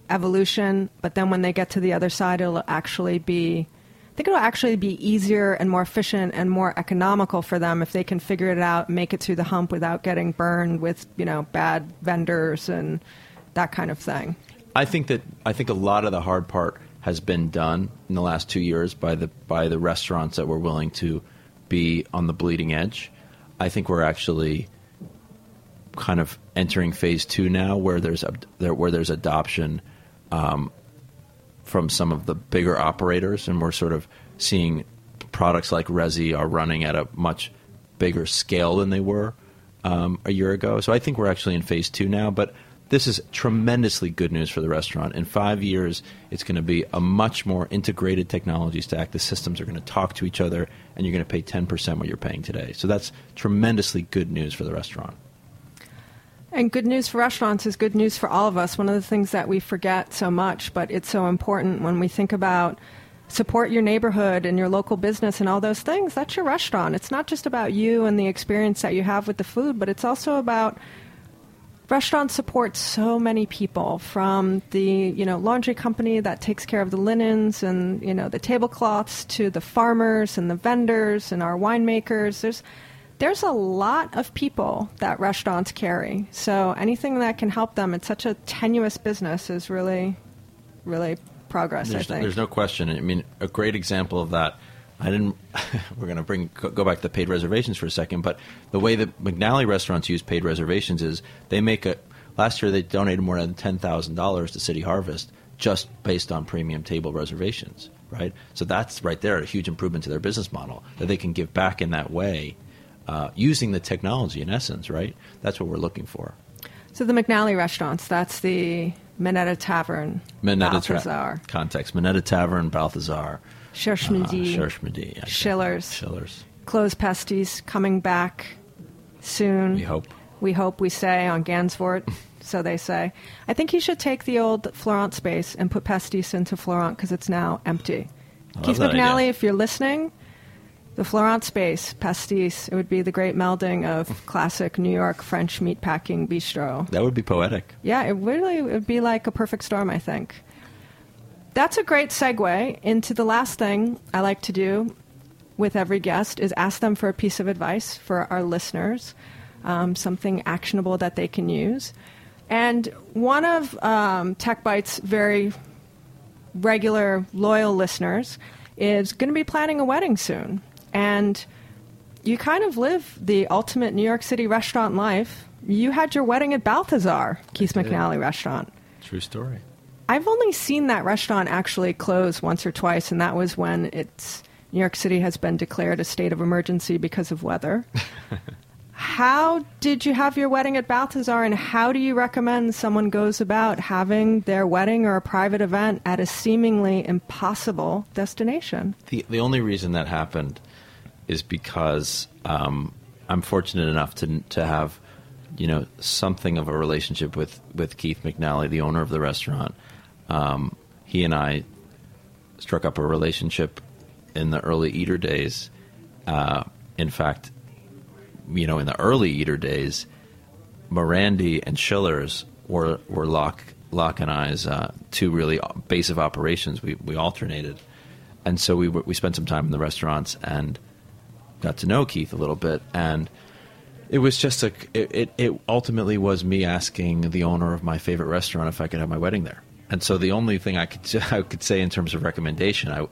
evolution, but then when they get to the other side, it'll actually be. I think it'll actually be easier and more efficient and more economical for them if they can figure it out, make it through the hump without getting burned with you know bad vendors and that kind of thing. I think that I think a lot of the hard part has been done in the last two years by the by the restaurants that were willing to be on the bleeding edge. I think we're actually kind of entering phase two now, where there's a, there, where there's adoption um, from some of the bigger operators, and we're sort of seeing products like Resy are running at a much bigger scale than they were um, a year ago. So I think we're actually in phase two now, but this is tremendously good news for the restaurant. In five years, it's going to be a much more integrated technology stack. The systems are going to talk to each other, and you're going to pay 10% what you're paying today. So that's tremendously good news for the restaurant. And good news for restaurants is good news for all of us. One of the things that we forget so much, but it's so important when we think about support your neighborhood and your local business and all those things. That's your restaurant. It's not just about you and the experience that you have with the food, but it's also about restaurants support so many people from the you know laundry company that takes care of the linens and you know the tablecloths to the farmers and the vendors and our winemakers there's there's a lot of people that restaurants carry so anything that can help them it's such a tenuous business is really really progress. There's, I think there's no question. I mean, a great example of that. I didn't. we're going to bring go back to paid reservations for a second, but the way that McNally restaurants use paid reservations is they make a. Last year, they donated more than ten thousand dollars to City Harvest just based on premium table reservations. Right, so that's right there a huge improvement to their business model that they can give back in that way, uh, using the technology. In essence, right? That's what we're looking for. so. The McNally restaurants. That's the Minetta Tavern, Minetta Balthazar, Tra- context. Minetta Tavern, Balthazar, Cherche uh, Midi, Cherche Midi, I guess. Schiller's. Schiller's. Closed Pastis coming back soon. We hope. We hope, we say, on Gansevoort, so they say. I think he should take the old Florent space and put Pastis into Florent because it's now empty. Keith McNally, idea. if you're listening, the Florent space, Pastis, it would be the great melding of classic New York French meatpacking bistro. That would be poetic. Yeah, it really would be like a perfect storm, I think. That's a great segue into the last thing I like to do with every guest is ask them for a piece of advice for our listeners, um, something actionable that they can use. And one of um, Tech Bites' very regular, loyal listeners is going to be planning a wedding soon. And you kind of live the ultimate New York City restaurant life. You had your wedding at Balthazar, Keith McNally restaurant. True story. I've only seen that restaurant actually close once or twice, and that was when it's New York City has been declared a state of emergency because of weather. how did you have your wedding at Balthazar, and how do you recommend someone goes about having their wedding or a private event at a seemingly impossible destination? The the only reason that happened is because um, I'm fortunate enough to to have you know something of a relationship with with Keith McNally, the owner of the restaurant. Um, he and I struck up a relationship in the early Eater days. Uh, in fact, you know, in the early Eater days, Morandi and Schiller's were were Lock and I's uh, two really base of operations. We we alternated, and so we we spent some time in the restaurants and got to know Keith a little bit, and it was just a it, it, it ultimately was me asking the owner of my favorite restaurant if I could have my wedding there, and so the only thing I could I could say in terms of recommendation, I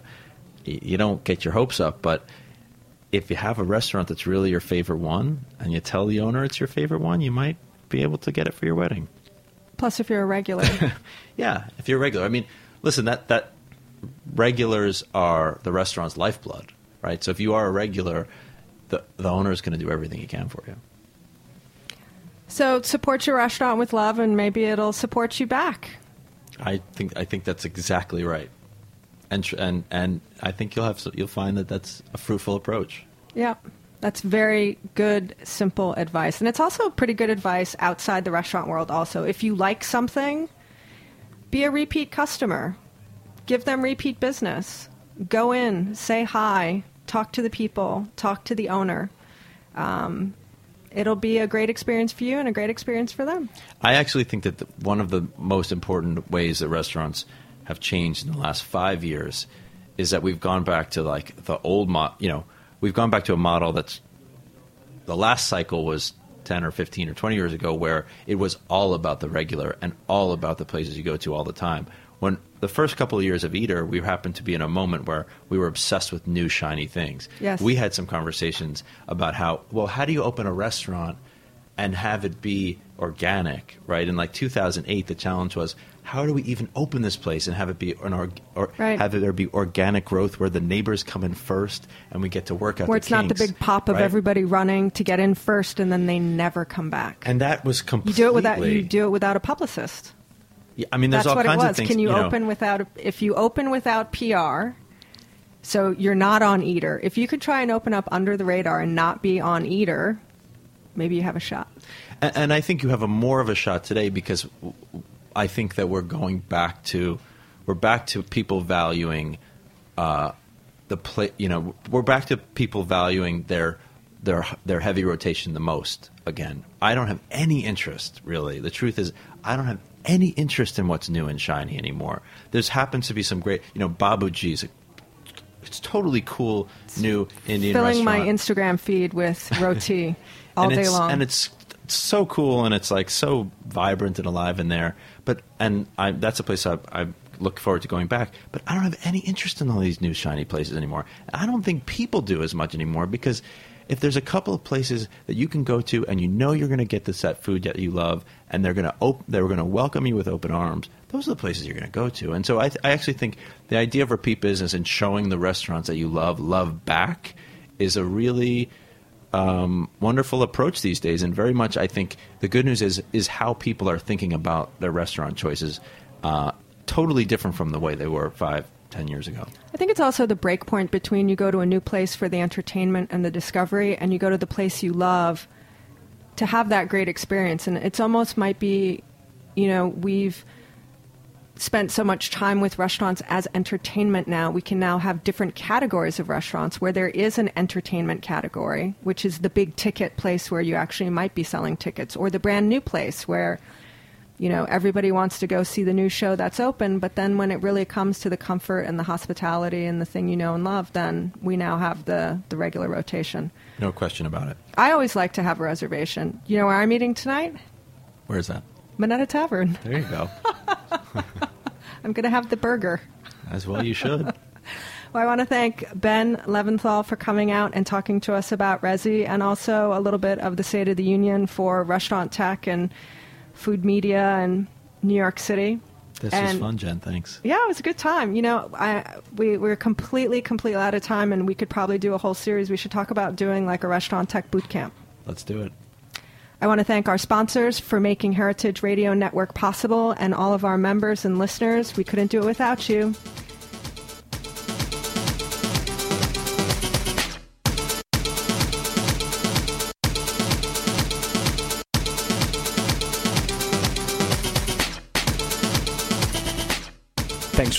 you don't get your hopes up, but if you have a restaurant that's really your favorite one and you tell the owner it's your favorite one, you might be able to get it for your wedding. Plus, if you're a regular, Yeah, if you're a regular. I mean, listen, that that regulars are the restaurant's lifeblood, right? So if you are a regular, the the owner is going to do everything he can for you. so support your restaurant with love, and maybe it'll support you back. I think I think that's exactly right. And and and I think you'll have you'll find that that's a fruitful approach. Yeah. That's very good, simple advice. And it's also pretty good advice outside the restaurant world, also. If you like something, be a repeat customer, give them repeat business. Go in, say hi, talk to the people, talk to the owner. Um, it'll be a great experience for you and a great experience for them. I actually think that the, one of the most important ways that restaurants have changed in the last five years is that we've gone back to like the old mo- you know we've gone back to a model that's the last cycle was 10 or 15 or 20 years ago where it was all about the regular and all about the places you go to all the time when the first couple of years of eater we happened to be in a moment where we were obsessed with new shiny things Yes. we had some conversations about how well how do you open a restaurant and have it be organic, right? In like 2008, the challenge was how do we even open this place and have it be an org- or Right. have there be organic growth where the neighbors come in first and we get to work out Where the it's not the big pop of right? everybody running to get in first and then they never come back. And that was completely you do it without you do it without a publicist. Yeah, I mean, there's That's all what kinds it was. of things. Can you, know, open without if you open without PR? So you're not on Eater. If you could try and open up under the radar and not be on Eater, maybe you have a shot. And, and I think you have a more of a shot today because I think that we're going back to we're back to people valuing uh, the play. You know, we're back to people valuing their their their heavy rotation the most. Again, I don't have any interest really. The truth is, I don't have any interest in what's new and shiny anymore. There's happens to be some great, you know, Babu Ji's. It's totally cool new Indian restaurant. Filling my Instagram feed with roti all day long. and it's so cool and it's like so vibrant and alive in there. But and I, that's a place I, I look forward to going back. But I don't have any interest in all these new shiny places anymore. I don't think people do as much anymore because if there's a couple of places that you can go to and you know you're going to get the set food that you love and they're going to op- they're going to welcome you with open arms, those are the places you're going to go to. And so I, th- I actually think the idea of repeat business and showing the restaurants that you love love back is a really um, wonderful approach these days. And very much, I think the good news is is how people are thinking about their restaurant choices. Uh, totally different from the way they were five, ten years ago. I think it's also the break point between you go to a new place for the entertainment and the discovery, and you go to the place you love to have that great experience. And it's almost might be, you know, we've spent so much time with restaurants as entertainment now, we can now have different categories of restaurants where there is an entertainment category, which is the big ticket place where you actually might be selling tickets, or the brand new place where you know everybody wants to go see the new show that's open but then when it really comes to the comfort and the hospitality and the thing you know and love then we now have the the regular rotation No question about it. i always like to have a reservation you know where i'm eating tonight Where's that? Minetta Tavern. There you go. I'm going to have the burger. As well, you should. Well, I want to thank Ben Leventhal for coming out and talking to us about Resy and also a little bit of the State of the Union for restaurant tech and food media and New York City. This And- was fun, Jen. Thanks. Yeah, it was a good time. You know, I we we're completely completely out of time, and we could probably do a whole series. We should talk about doing like a restaurant tech boot camp. Let's do it. I want to thank our sponsors for making Heritage Radio Network possible, and all of our members and listeners. We couldn't do it without you.